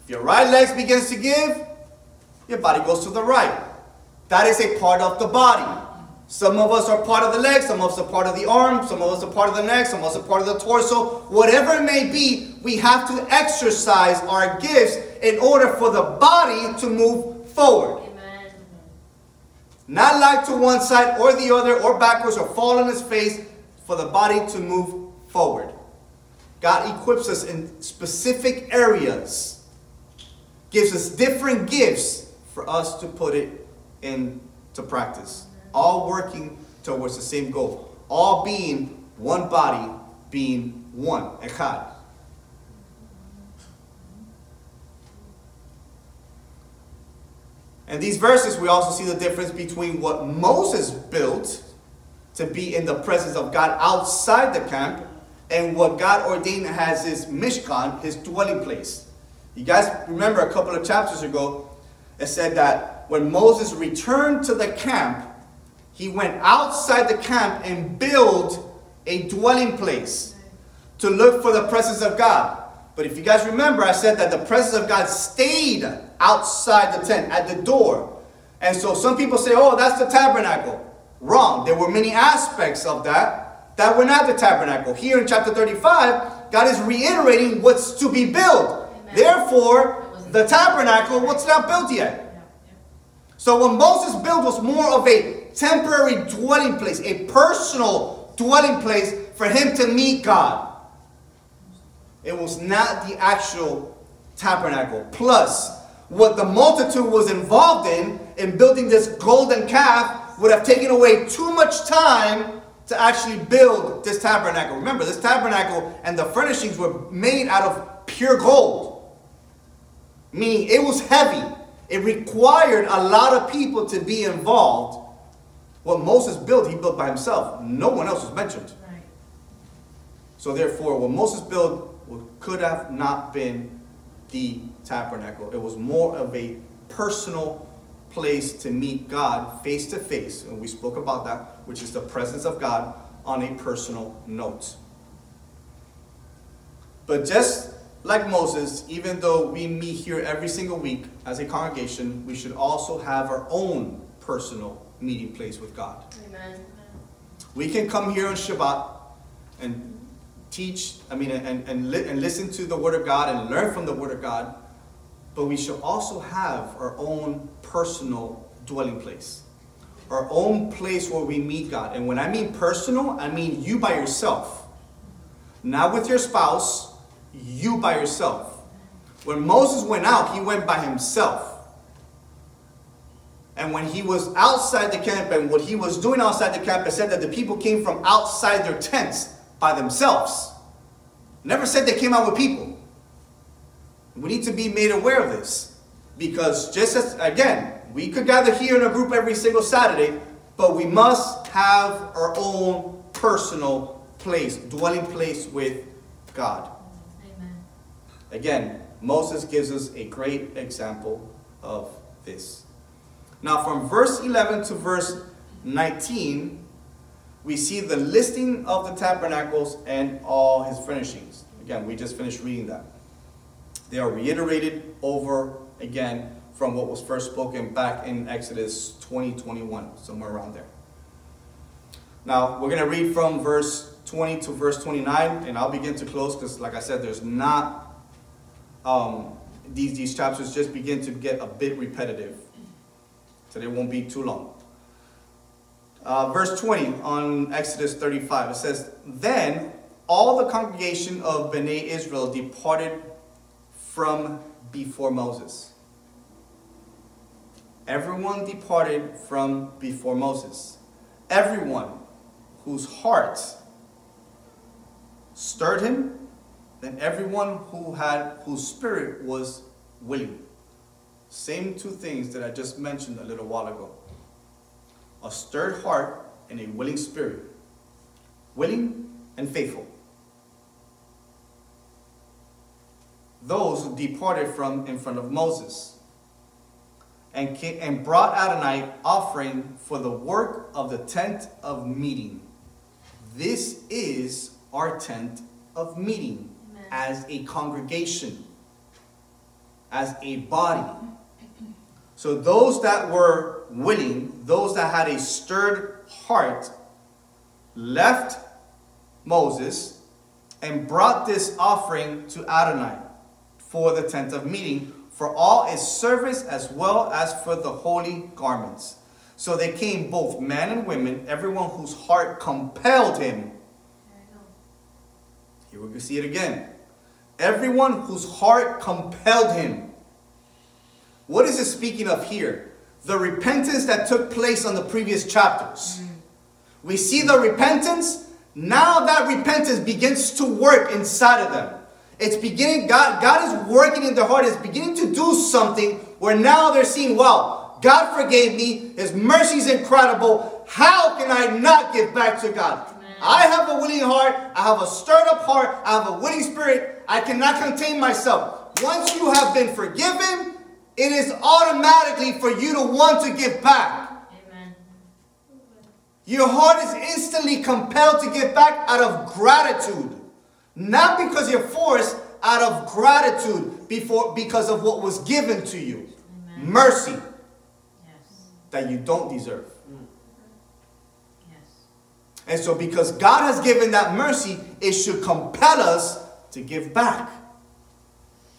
If your right leg begins to give, your body goes to the right. That is a part of the body. Some of us are part of the leg, some of us are part of the arm, some of us are part of the neck, some of us are part of the torso. Whatever it may be, we have to exercise our gifts in order for the body to move forward. Not lie to one side or the other or backwards or fall on his face for the body to move forward. God equips us in specific areas, gives us different gifts for us to put it into practice. All working towards the same goal. All being one body, being one. Echad. And these verses, we also see the difference between what Moses built to be in the presence of God outside the camp and what God ordained as his Mishkan, his dwelling place. You guys remember a couple of chapters ago, it said that when Moses returned to the camp, he went outside the camp and built a dwelling place to look for the presence of God. But if you guys remember, I said that the presence of God stayed outside the tent, at the door. And so some people say, oh, that's the tabernacle. Wrong. There were many aspects of that that were not the tabernacle. Here in chapter 35, God is reiterating what's to be built. Amen. Therefore, the tabernacle was not built yet. So what Moses built was more of a temporary dwelling place, a personal dwelling place for him to meet God. It was not the actual tabernacle. Plus, what the multitude was involved in, in building this golden calf, would have taken away too much time to actually build this tabernacle. Remember, this tabernacle and the furnishings were made out of pure gold, meaning it was heavy. It required a lot of people to be involved. What Moses built, he built by himself. No one else was mentioned. Right. So therefore, what Moses built could have not been the tabernacle. It was more of a personal place to meet God face to face. And we spoke about that, which is the presence of God on a personal note. But just like Moses, even though we meet here every single week as a congregation, we should also have our own personal meeting place with God. Amen. We can come here on Shabbat and teach, I mean, and, and, li- and listen to the Word of God and learn from the Word of God, but we should also have our own personal dwelling place, our own place where we meet God. And when I mean personal, I mean you by yourself, not with your spouse, you by yourself. When Moses went out, he went by himself. And when he was outside the camp and what he was doing outside the camp, it said that the people came from outside their tents by themselves. Never said they came out with people. We need to be made aware of this. Because just as, again, we could gather here in a group every single Saturday, but we must have our own personal place, dwelling place with God. Amen. Again, Moses gives us a great example of this. Now, from verse 11 to verse 19, we see the listing of the tabernacles and all his furnishings. Again, we just finished reading that. They are reiterated over again from what was first spoken back in Exodus 20, 21, somewhere around there. Now, we're going to read from verse 20 to verse 29, and I'll begin to close because, like I said, there's not, um, these, these chapters just begin to get a bit repetitive. So they won't be too long. Uh, verse 20 on Exodus 35, it says, Then all the congregation of Bnei Israel departed from before Moses. Everyone departed from before Moses. Everyone whose heart stirred him, and everyone who had whose spirit was willing. Same two things that I just mentioned a little while ago. A stirred heart and a willing spirit. Willing and faithful. Those who departed from in front of Moses and, came, and brought Adonai offering for the work of the tent of meeting. This is our tent of meeting Amen. as a congregation, as a body. So those that were willing, those that had a stirred heart, left Moses and brought this offering to Adonai for the tent of meeting, for all its service as well as for the holy garments. So they came both men and women, everyone whose heart compelled him. Here we can see it again. Everyone whose heart compelled him. What is it speaking of here? The repentance that took place on the previous chapters. We see the repentance. Now that repentance begins to work inside of them. It's beginning, God, God is working in their heart. It's beginning to do something where now they're seeing, wow, God forgave me. His mercy is incredible. How can I not give back to God? I have a willing heart. I have a stirred up heart. I have a willing spirit. I cannot contain myself. Once you have been forgiven, it is automatically for you to want to give back. Amen. Your heart is instantly compelled to give back out of gratitude. Not because you're forced, out of gratitude before, because of what was given to you. Amen. Mercy Yes. that you don't deserve. Yes. And so, because God has given that mercy, it should compel us to give back.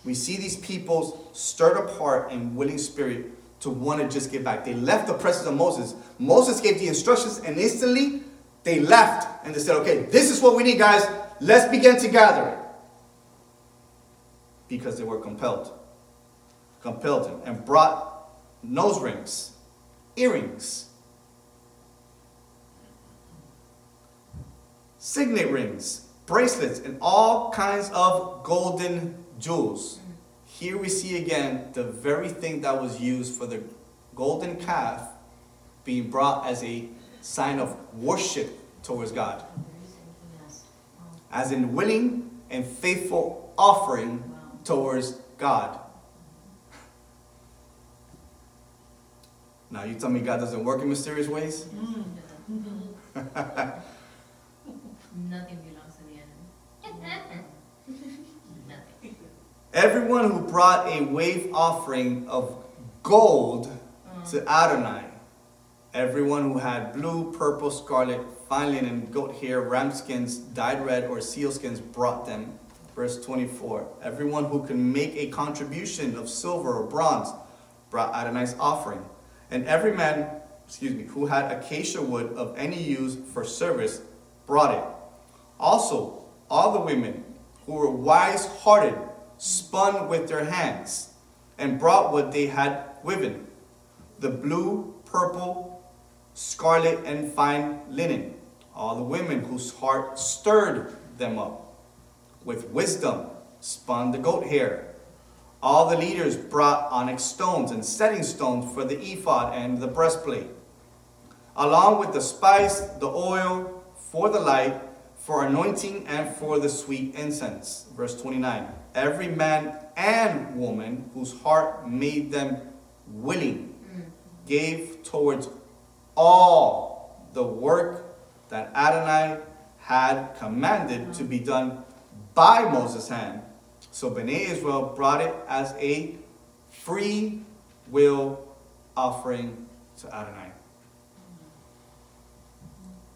We see these people's stirred up heart and willing spirit to want to just give back. They left the presence of Moses. Moses gave the instructions, and instantly they left and they said, Okay, this is what we need, guys. Let's begin to gather. Because they were compelled. Compelled him and brought nose rings, earrings, signet rings, bracelets, and all kinds of golden jewels. Here we see again the very thing that was used for the golden calf being brought as a sign of worship towards God, as in willing and faithful offering towards God. Now you tell me God doesn't work in mysterious ways? Mm. Nothing Everyone who brought a wave offering of gold to Adonai, everyone who had blue, purple, scarlet, fine linen, goat hair, ram skins, dyed red, or seal skins brought them. Verse 24. Everyone who can make a contribution of silver or bronze brought Adonai's offering. And every man, excuse me, who had acacia wood of any use for service brought it. Also, all the women who were wise hearted spun with their hands and brought what they had woven the blue, purple, scarlet, and fine linen. All the women whose heart stirred them up with wisdom spun the goat hair. All the leaders brought onyx stones and setting stones for the ephod and the breastplate, along with the spice, the oil for the light, for anointing, and for the sweet incense. Verse 29. Every man and woman whose heart made them willing gave towards all the work that Adonai had commanded to be done by Moses' hand. So Bnei Israel brought it as a free will offering to Adonai.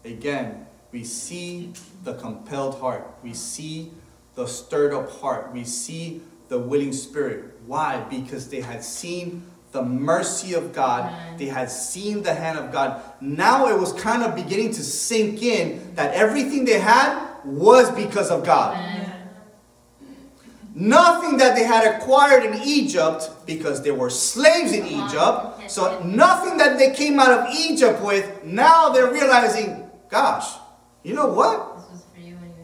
Again, we see the compelled heart. We see the stirred up heart. We see the willing spirit. Why? Because they had seen the mercy of God. Amen. They had seen the hand of God. Now it was kind of beginning to sink in that everything they had was because of God. Amen. Nothing that they had acquired in Egypt because they were slaves in Egypt. So nothing that they came out of Egypt with, now they're realizing, gosh, you know what?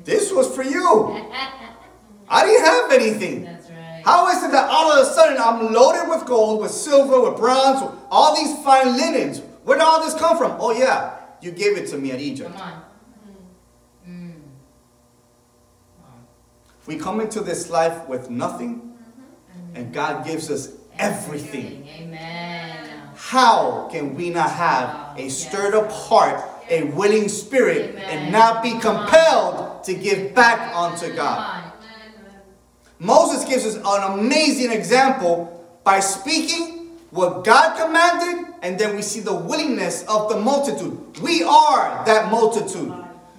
This was for you when you This was for you. I didn't have anything. Right. How is it that all of a sudden I'm loaded with gold, with silver, with bronze, with all these fine linens? Where did all this come from? Oh yeah, you gave it to me at Egypt. Come on. Mm. Wow. We come into this life with nothing, and God gives us everything. Amen. How can we not have a stirred up heart, a willing spirit, and not be compelled to give back unto God? Moses gives us an amazing example by speaking what God commanded, and then we see the willingness of the multitude. We are that multitude.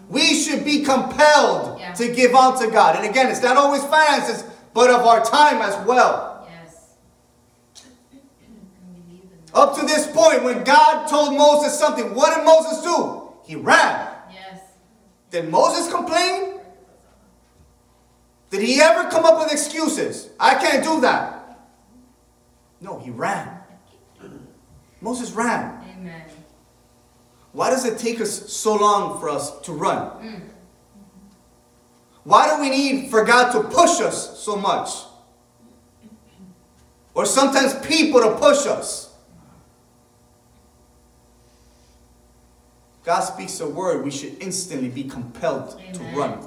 We should be compelled Yeah. to give unto God. And again, it's not always finances, but of our time as well. Yes. And believe in that. Up to this point, when God told Moses something, what did Moses do? He ran. Yes. Did Moses complain? Did he ever come up with excuses? I can't do that. No, he ran. Moses ran. Amen. Why does it take us so long for us to run? Mm. Why do we need for God to push us so much? Or sometimes people to push us. God speaks a word, we should instantly be compelled to run,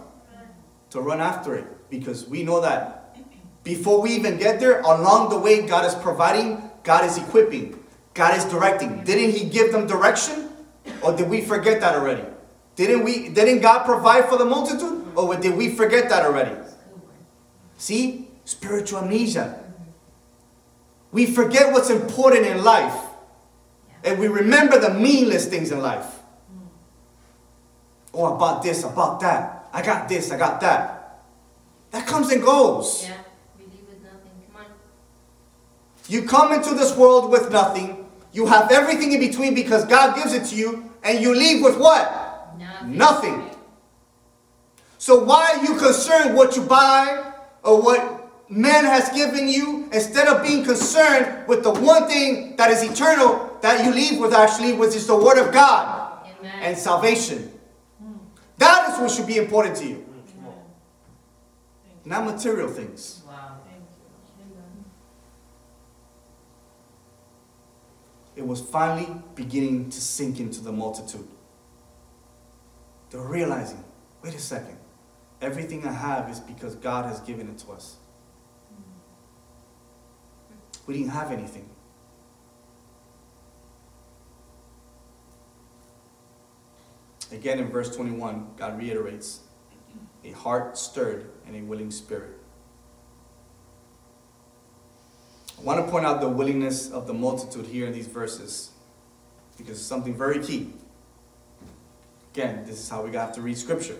to run after it. Because we know that before we even get there, along the way, God is providing, God is equipping, God is directing. Didn't He give them direction? Or did we forget that already? Didn't we didn't God provide for the multitude? Or did we forget that already? That's a good one. See? Spiritual amnesia. We forget what's important in life. And we remember the meaningless things in life. Oh, about this, about that. I got this, I got that. That comes and goes. Yeah. Believe with nothing. Come on. You come into this world with nothing. You have everything in between because God gives it to you. And you leave with what? Nothing. Nothing. So why are you concerned what you buy or what man has given you instead of being concerned with the one thing that is eternal that you leave with actually, which is the word of God Amen. and salvation. That is what should be important to you, not material things. wow. It was finally beginning to sink into the multitude. They're realizing, wait a second, everything I have is because God has given it to us. We didn't have anything. Again, in verse 21, God reiterates a heart stirred and a willing spirit. I want to point out the willingness of the multitude here in these verses because it's something very key. Again, this is how we have to read scripture.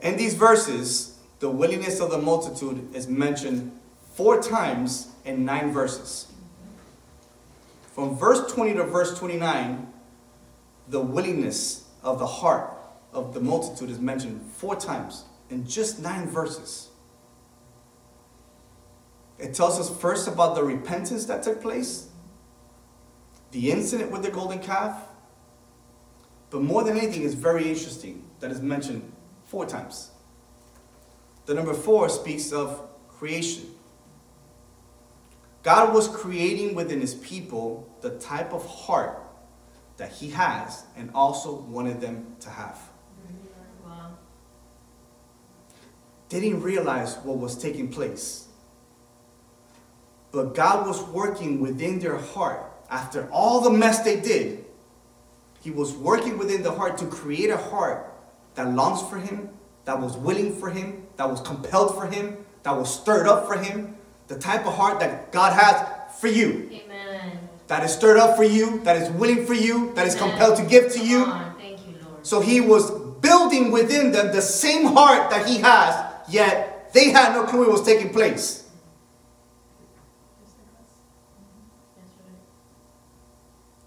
In these verses, the willingness of the multitude is mentioned four times in nine verses. From verse 20 to verse 29, the willingness of the heart of the multitude is mentioned four times in just nine verses. It tells us first about the repentance that took place, the incident with the golden calf, but more than anything, it's very interesting that is mentioned four times. The number four speaks of creation. God was creating within his people the type of heart that he has and also wanted them to have. They didn't realize what was taking place. But God was working within their heart. After all the mess they did, He was working within the heart to create a heart that longs for Him, that was willing for Him, that was compelled for Him, that was stirred up for Him. The type of heart that God has for you. Amen. That is stirred up for you, that is willing for you, that is compelled to give to you. Thank you, Lord. So he was building within them the same heart that he has, yet they had no clue it was taking place.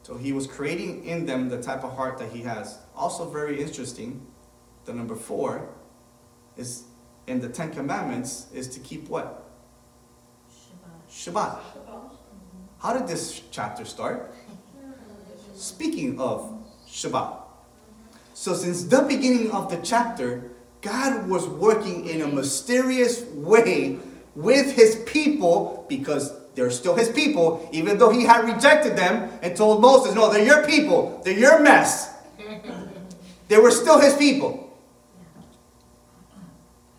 So he was creating in them the type of heart that he has. Also, very interesting, the number four is in the Ten Commandments is to keep what? Shabbat. Shabbat. How did this chapter start? Speaking of Shabbat. So, since the beginning of the chapter, God was working in a mysterious way with his people because they're still his people, even though he had rejected them and told Moses, No, they're your people, they're your mess. they were still his people.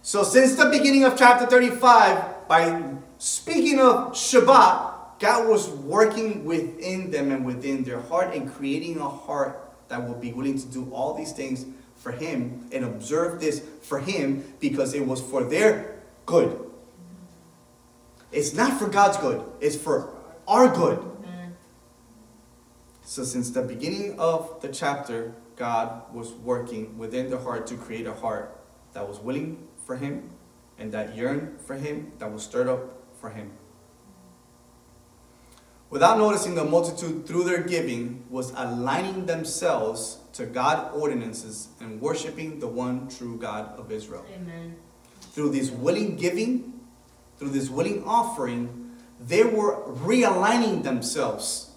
So, since the beginning of chapter 35, by speaking of Shabbat, God was working within them and within their heart and creating a heart that will be willing to do all these things for Him and observe this for Him because it was for their good. It's not for God's good, it's for our good. So, since the beginning of the chapter, God was working within the heart to create a heart that was willing for Him and that yearned for Him, that was stirred up for Him. Without noticing, the multitude, through their giving, was aligning themselves to God ordinances and worshiping the one true God of Israel. Amen. Through this willing giving, through this willing offering, they were realigning themselves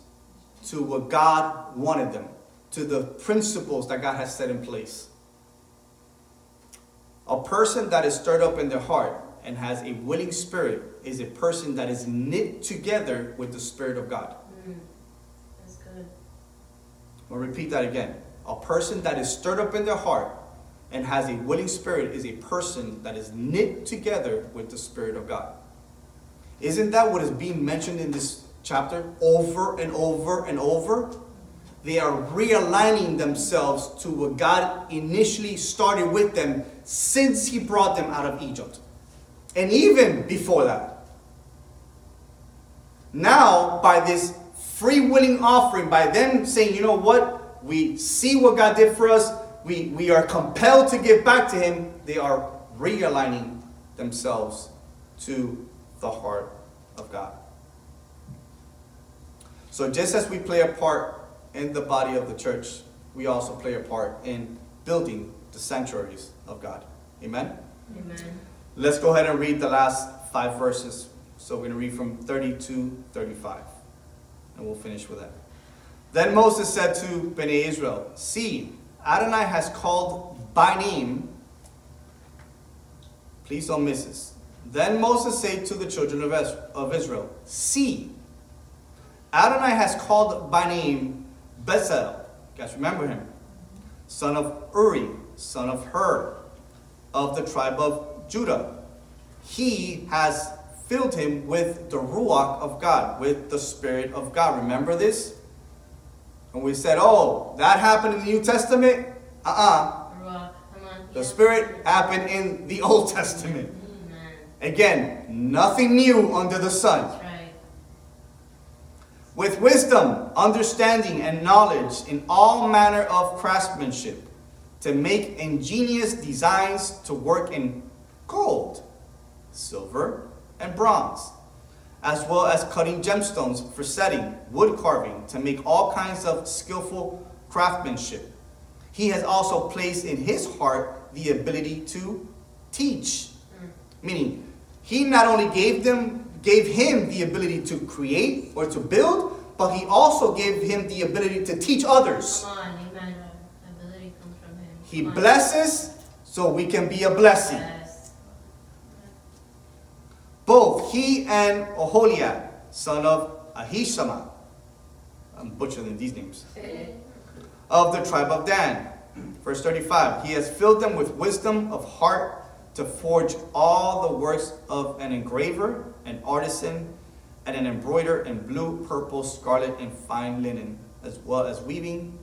to what God wanted them, to the principles that God has set in place. A person that is stirred up in their heart and has a willing spirit is a person that is knit together with the Spirit of God. Mm. That's good. I'll repeat that again. A person that is stirred up in their heart and has a willing spirit is a person that is knit together with the Spirit of God. Isn't that what is being mentioned in this chapter over and over and over? They are realigning themselves to what God initially started with them since He brought them out of Egypt. And even before that. Now, by this free willing offering, by them saying, you know what, we see what God did for us, we, we are compelled to give back to Him, they are realigning themselves to the heart of God. So, just as we play a part in the body of the church, we also play a part in building the sanctuaries of God. Amen? Amen. Let's go ahead and read the last five verses. So we're going to read from 32 35. And we'll finish with that. Then Moses said to Bnei Israel, See, Adonai has called by name. Please don't miss this. Then Moses said to the children of Israel, See, Adonai has called by name Bezalel. Guys remember him? Son of Uri, son of Hur, of the tribe of Judah. He has filled him with the Ruach of God, with the Spirit of God. Remember this? And we said, oh, that happened in the New Testament? Uh uh on. The Spirit happened in the Old Testament. Again, nothing new under the sun. With wisdom, understanding, and knowledge in all manner of craftsmanship, to make ingenious designs to work in gold, silver, and bronze, as well as cutting gemstones for setting, wood carving, to make all kinds of skillful craftsmanship. He has also placed in his heart the ability to teach. Meaning, he not only gave them gave him the ability to create or to build, but he also gave him the ability to teach others. Come on. Amen. Ability comes from him. He blesses so we can be a blessing. Both he and Oholiab, son of Ahishama, I'm butchering these names, of the tribe of Dan. Verse 35 He has filled them with wisdom of heart to forge all the works of an engraver, an artisan, and an embroider in blue, purple, scarlet, and fine linen, as well as weaving.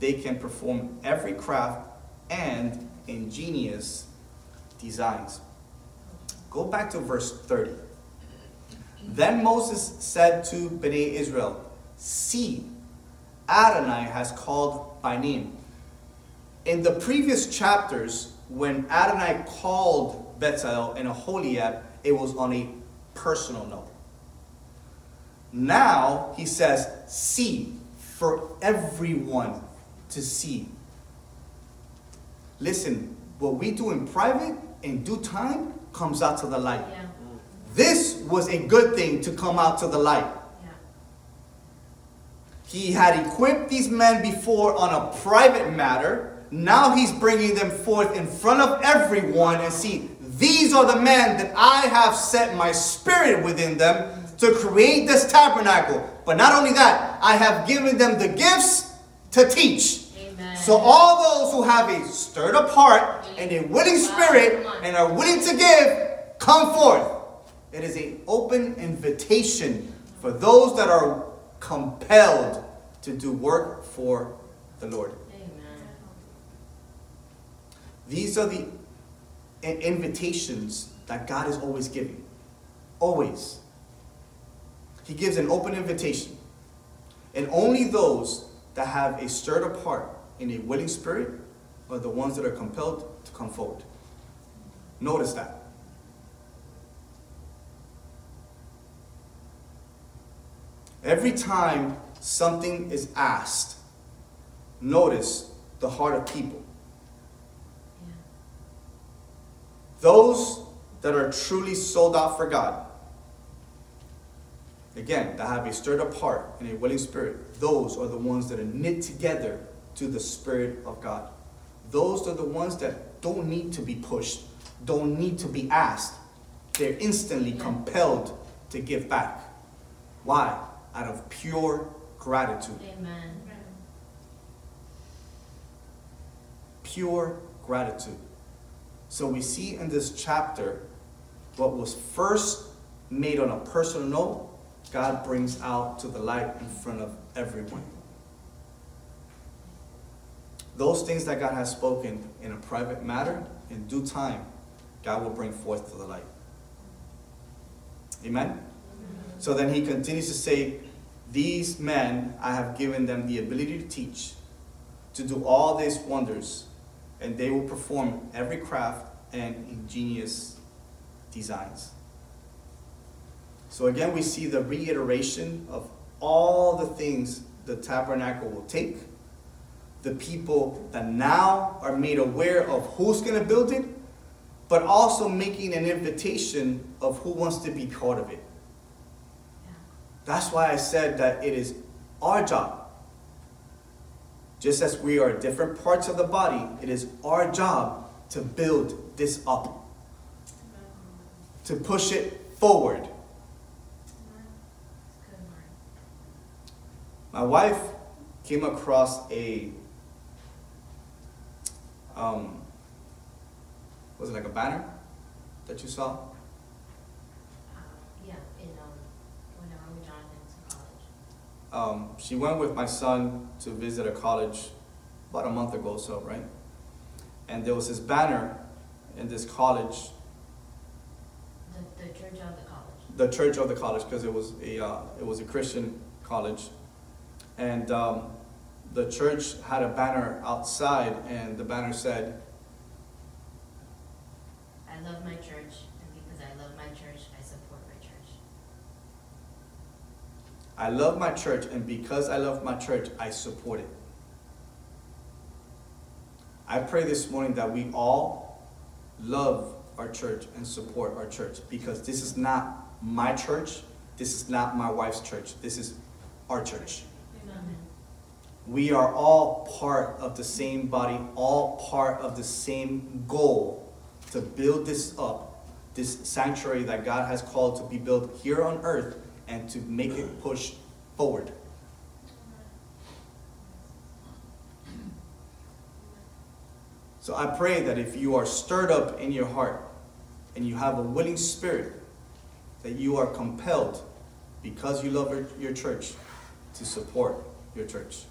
They can perform every craft and ingenious designs. Go back to verse 30. Then Moses said to Bnei Israel, See, Adonai has called by name. In the previous chapters, when Adonai called Bezalel and Aholiab, it was on a personal note. Now he says, See, for everyone to see. Listen, what we do in private, in due time, comes out to the light. Yeah. This was a good thing to come out to the light. Yeah. He had equipped these men before on a private matter. Now he's bringing them forth in front of everyone and see, these are the men that I have set my spirit within them to create this tabernacle. But not only that, I have given them the gifts to teach. Amen. So all those who have a stirred up heart and a willing spirit and are willing to give, come forth. It is an open invitation for those that are compelled to do work for the Lord. Amen. These are the invitations that God is always giving. Always. He gives an open invitation. And only those that have a stirred up heart in a willing spirit are the ones that are compelled come forward. Notice that. Every time something is asked, notice the heart of people. Those that are truly sold out for God, again, that have a stirred up heart and a willing spirit, those are the ones that are knit together to the Spirit of God. Those are the ones that don't need to be pushed, don't need to be asked. They're instantly compelled to give back. Why? Out of pure gratitude. Amen. pure gratitude. So we see in this chapter what was first made on a personal note, God brings out to the light in front of everyone. Those things that God has spoken in a private matter, in due time, God will bring forth to the light. Amen? So then he continues to say, These men, I have given them the ability to teach, to do all these wonders, and they will perform every craft and ingenious designs. So again, we see the reiteration of all the things the tabernacle will take, the people that now are made aware of who's going to build it, but also making an invitation of who wants to be part of it. Yeah. That's why I said that it is our job. Just as we are different parts of the body, it is our job to build this up, to push it forward. It's good, Mark. My wife came across a, um, was it like a banner that you saw? Uh, yeah, in, um, whenever we Jonathan to college. Um, she went with my son to visit a college about a month ago or so, right? And there was this banner in this college The, the church of the college. the church of the college because it was a uh, it was a Christian college, and um, the church had a banner outside, and the banner said, I love my church, and because I love my church, I support my church. "I love my church, and because I love my church, I support it." I pray this morning that we all love our church and support our church because this is not my church, this is not my wife's church, this is our church. We are all part of the same body, all part of the same goal to build this up, this sanctuary that God has called to be built here on earth and to make it push forward. So I pray that if you are stirred up in your heart and you have a willing spirit, that you are compelled, because you love your church, to support your church.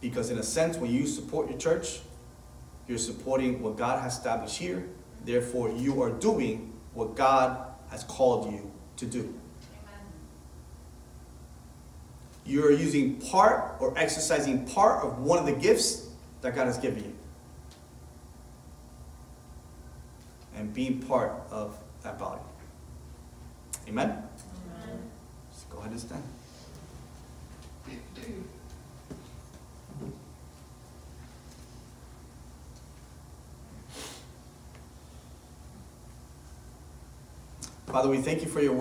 Because in a sense, when you support your church, you're supporting what God has established here. Therefore, you are doing what God has called you to do. You are using part or exercising part of one of the gifts that God has given you. And being part of that body. Amen? Just go ahead and stand. Father, we thank you for your